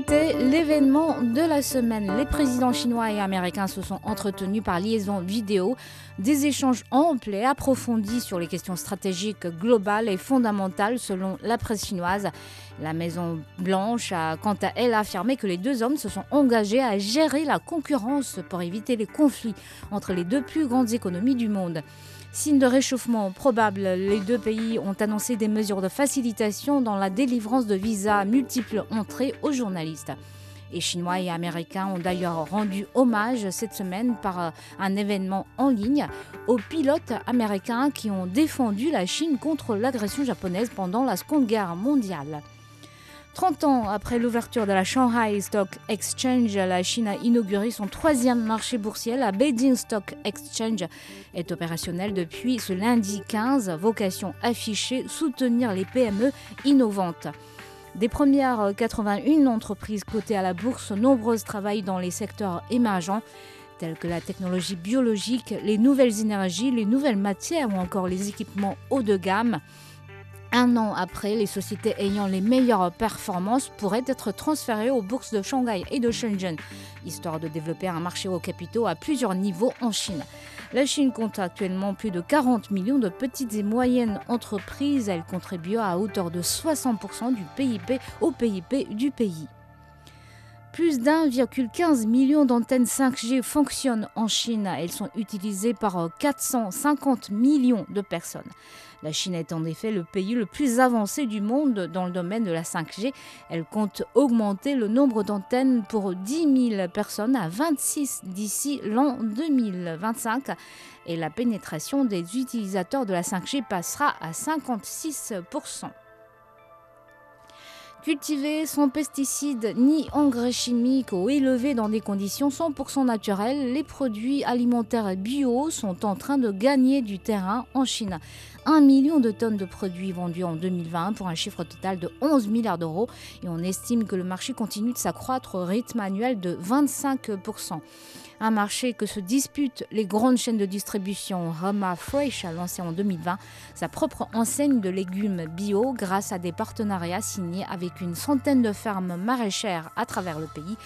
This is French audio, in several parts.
C'était l'événement de la semaine. Les présidents chinois et américains se sont entretenus par liaison vidéo, des échanges amples et approfondis sur les questions stratégiques globales et fondamentales selon la presse chinoise. La Maison Blanche a quant à elle affirmé que les deux hommes se sont engagés à gérer la concurrence pour éviter les conflits entre les deux plus grandes économies du monde. Signe de réchauffement probable, les deux pays ont annoncé des mesures de facilitation dans la délivrance de visas multiples entrées aux journalistes. Et Chinois et Américains ont d'ailleurs rendu hommage cette semaine par un événement en ligne aux pilotes américains qui ont défendu la Chine contre l'agression japonaise pendant la Seconde Guerre mondiale. 30 ans après l'ouverture de la Shanghai Stock Exchange, la Chine a inauguré son troisième marché boursier. La Beijing Stock Exchange est opérationnelle depuis ce lundi 15. Vocation affichée, soutenir les PME innovantes. Des premières 81 entreprises cotées à la bourse, nombreuses travaillent dans les secteurs émergents tels que la technologie biologique, les nouvelles énergies, les nouvelles matières ou encore les équipements haut de gamme. Un an après, les sociétés ayant les meilleures performances pourraient être transférées aux bourses de Shanghai et de Shenzhen, histoire de développer un marché aux capitaux à plusieurs niveaux en Chine. La Chine compte actuellement plus de 40 millions de petites et moyennes entreprises. Elle contribue à hauteur de 60% du PIB au PIB du pays. Plus d'1,15 million d'antennes 5G fonctionnent en Chine. Elles sont utilisées par 450 millions de personnes. La Chine est en effet le pays le plus avancé du monde dans le domaine de la 5G. Elle compte augmenter le nombre d'antennes pour 10 000 personnes à 26 d'ici l'an 2025 et la pénétration des utilisateurs de la 5G passera à 56 Cultivés sans pesticides ni engrais chimiques ou élevés dans des conditions 100% naturelles, les produits alimentaires bio sont en train de gagner du terrain en Chine. 1 million de tonnes de produits vendus en 2020 pour un chiffre total de 11 milliards d'euros et on estime que le marché continue de s'accroître au rythme annuel de 25%. Un marché que se disputent les grandes chaînes de distribution. Rama Fresh a lancé en 2020 sa propre enseigne de légumes bio grâce à des partenariats signés avec une centaine de fermes maraîchères à travers le pays.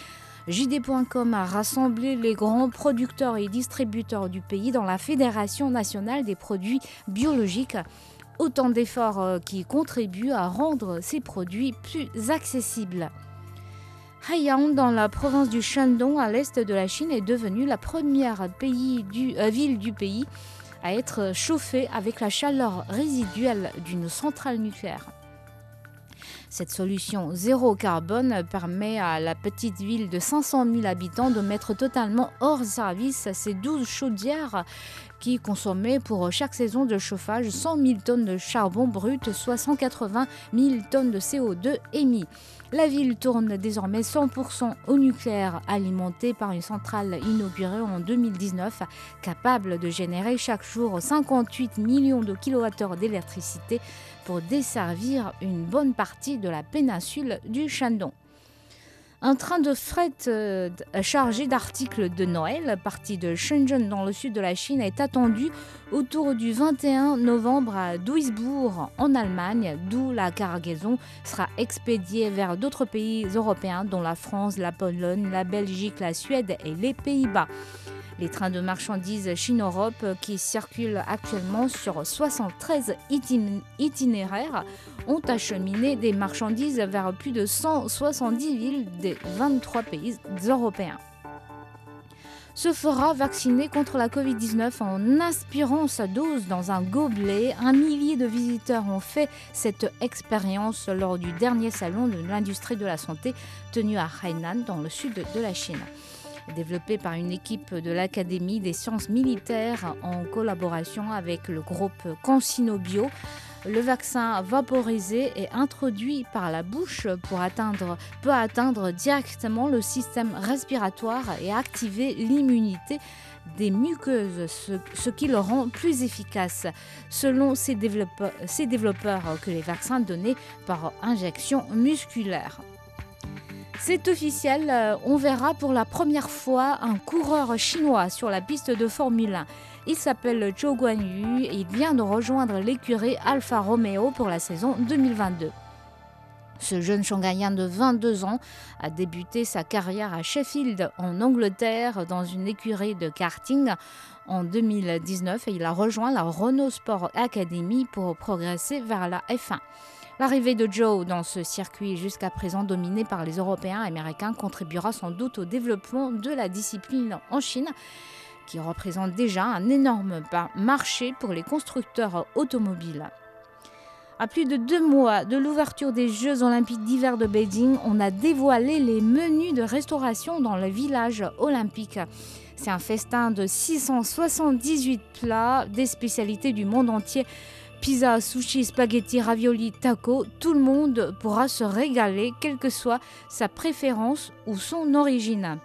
JD.com a rassemblé les grands producteurs et distributeurs du pays dans la Fédération nationale des produits biologiques. Autant d'efforts qui contribuent à rendre ces produits plus accessibles. Haiyang, dans la province du Shandong, à l'est de la Chine, est devenue la première euh, ville du pays à être chauffée avec la chaleur résiduelle d'une centrale nucléaire. Cette solution zéro carbone permet à la petite ville de 500 000 habitants de mettre totalement hors service ces 12 chaudières qui consommaient pour chaque saison de chauffage 100 000 tonnes de charbon brut, soit 180 000 tonnes de CO2 émis. La ville tourne désormais 100% au nucléaire, alimenté par une centrale inaugurée en 2019, capable de générer chaque jour 58 millions de kilowattheures d'électricité pour desservir une bonne partie de la péninsule du Shandong. Un train de fret euh, chargé d'articles de Noël, parti de Shenzhen dans le sud de la Chine, est attendu autour du 21 novembre à Duisbourg en Allemagne, d'où la cargaison sera expédiée vers d'autres pays européens dont la France, la Pologne, la Belgique, la Suède et les Pays-Bas. Les trains de marchandises Chine-Europe qui circulent actuellement sur 73 itinéraires ont acheminé des marchandises vers plus de 170 villes des 23 pays européens. Se fera vacciner contre la Covid-19 en aspirant sa dose dans un gobelet. Un millier de visiteurs ont fait cette expérience lors du dernier salon de l'industrie de la santé tenu à Hainan dans le sud de la Chine développé par une équipe de l'Académie des sciences militaires en collaboration avec le groupe CanSino Bio. Le vaccin vaporisé est introduit par la bouche pour atteindre, peut atteindre directement le système respiratoire et activer l'immunité des muqueuses, ce, qui le rend plus efficace, selon développeurs, ces développeurs que les vaccins donnés par injection musculaire. C'est officiel, euh, on verra pour la première fois un coureur chinois sur la piste de Formule 1. Il s'appelle Zhou Guanyu et il vient de rejoindre l'écurie Alfa Romeo pour la saison 2022. Ce jeune Shanghaïen de 22 ans a débuté sa carrière à Sheffield, en Angleterre, dans une écurie de karting en 2019 et il a rejoint la Renault Sport Academy pour progresser vers la F1. L'arrivée de Joe dans ce circuit jusqu'à présent dominé par les Européens et Américains contribuera sans doute au développement de la discipline en Chine qui représente déjà un énorme marché pour les constructeurs automobiles. À plus de deux mois de l'ouverture des Jeux olympiques d'hiver de Beijing, on a dévoilé les menus de restauration dans le village olympique. C'est un festin de 678 plats, des spécialités du monde entier. Pizza, sushi, spaghetti, ravioli, taco, tout le monde pourra se régaler, quelle que soit sa préférence ou son origine.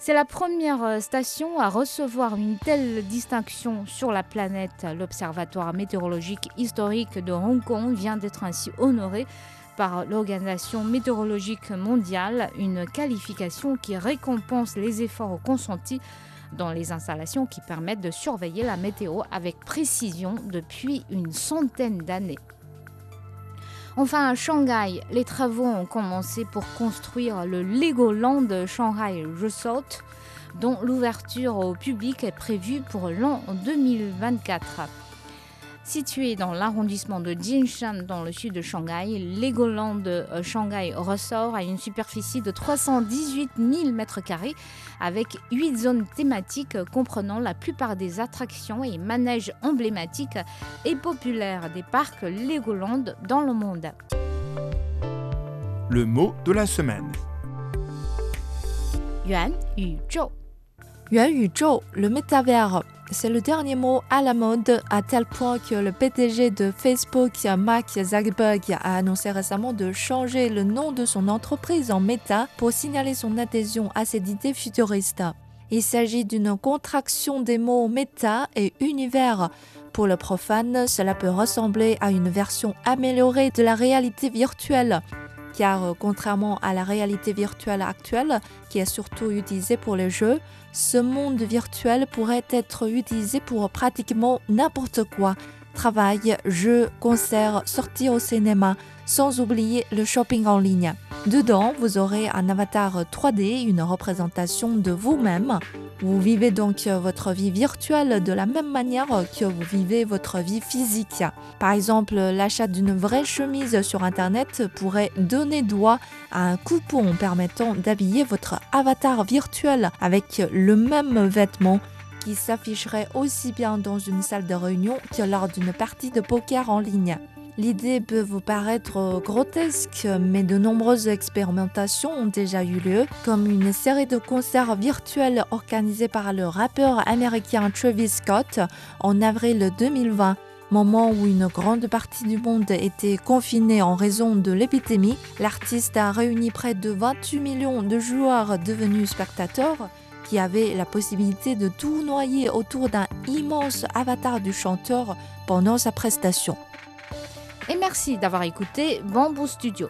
C'est la première euh, station à recevoir une telle distinction sur la planète. L'Observatoire météorologique historique de Hong Kong vient d'être ainsi honoré par l'Organisation météorologique mondiale, une qualification qui récompense les efforts consentis dans les installations qui permettent de surveiller la météo avec précision depuis une centaine d'années. Enfin, à Shanghai, les travaux ont commencé pour construire le Legoland Shanghai Resort, dont l'ouverture au public est prévue pour l'an 2024. Situé dans l'arrondissement de Jinshan, dans le sud de Shanghai, Legoland euh, Shanghai ressort à une superficie de 318 000 m2 avec 8 zones thématiques comprenant la plupart des attractions et manèges emblématiques et populaires des parcs Legoland dans le monde. Le mot de la semaine. Yuan Yu Zhou. Yuan Yu Zhou, le métavers c'est le dernier mot à la mode, à tel point que le PDG de Facebook, Mark Zuckerberg, a annoncé récemment de changer le nom de son entreprise en Meta pour signaler son adhésion à cette idée futuriste. Il s'agit d'une contraction des mots méta et univers. Pour le profane, cela peut ressembler à une version améliorée de la réalité virtuelle car euh, contrairement à la réalité virtuelle actuelle, qui est surtout utilisée pour les jeux, ce monde virtuel pourrait être utilisé pour pratiquement n'importe quoi. Travail, jeux, concerts, sorties au cinéma, sans oublier le shopping en ligne. Dedans, vous aurez un avatar 3D, une représentation de vous-même. Vous vivez donc votre vie virtuelle de la même manière que vous vivez votre vie physique. Par exemple, l'achat d'une vraie chemise sur Internet pourrait donner droit à un coupon permettant d'habiller votre avatar virtuel avec le même vêtement qui s'afficherait aussi bien dans une salle de réunion que lors d'une partie de poker en ligne. L'idée peut vous paraître grotesque, mais de nombreuses expérimentations ont déjà eu lieu, comme une série de concerts virtuels organisés par le rappeur américain Travis Scott en avril 2020 moment où une grande partie du monde était confinée en raison de l'épidémie, l'artiste a réuni près de 28 millions de joueurs devenus spectateurs qui avaient la possibilité de tout noyer autour d'un immense avatar du chanteur pendant sa prestation et merci d'avoir écouté Bamboo Studio.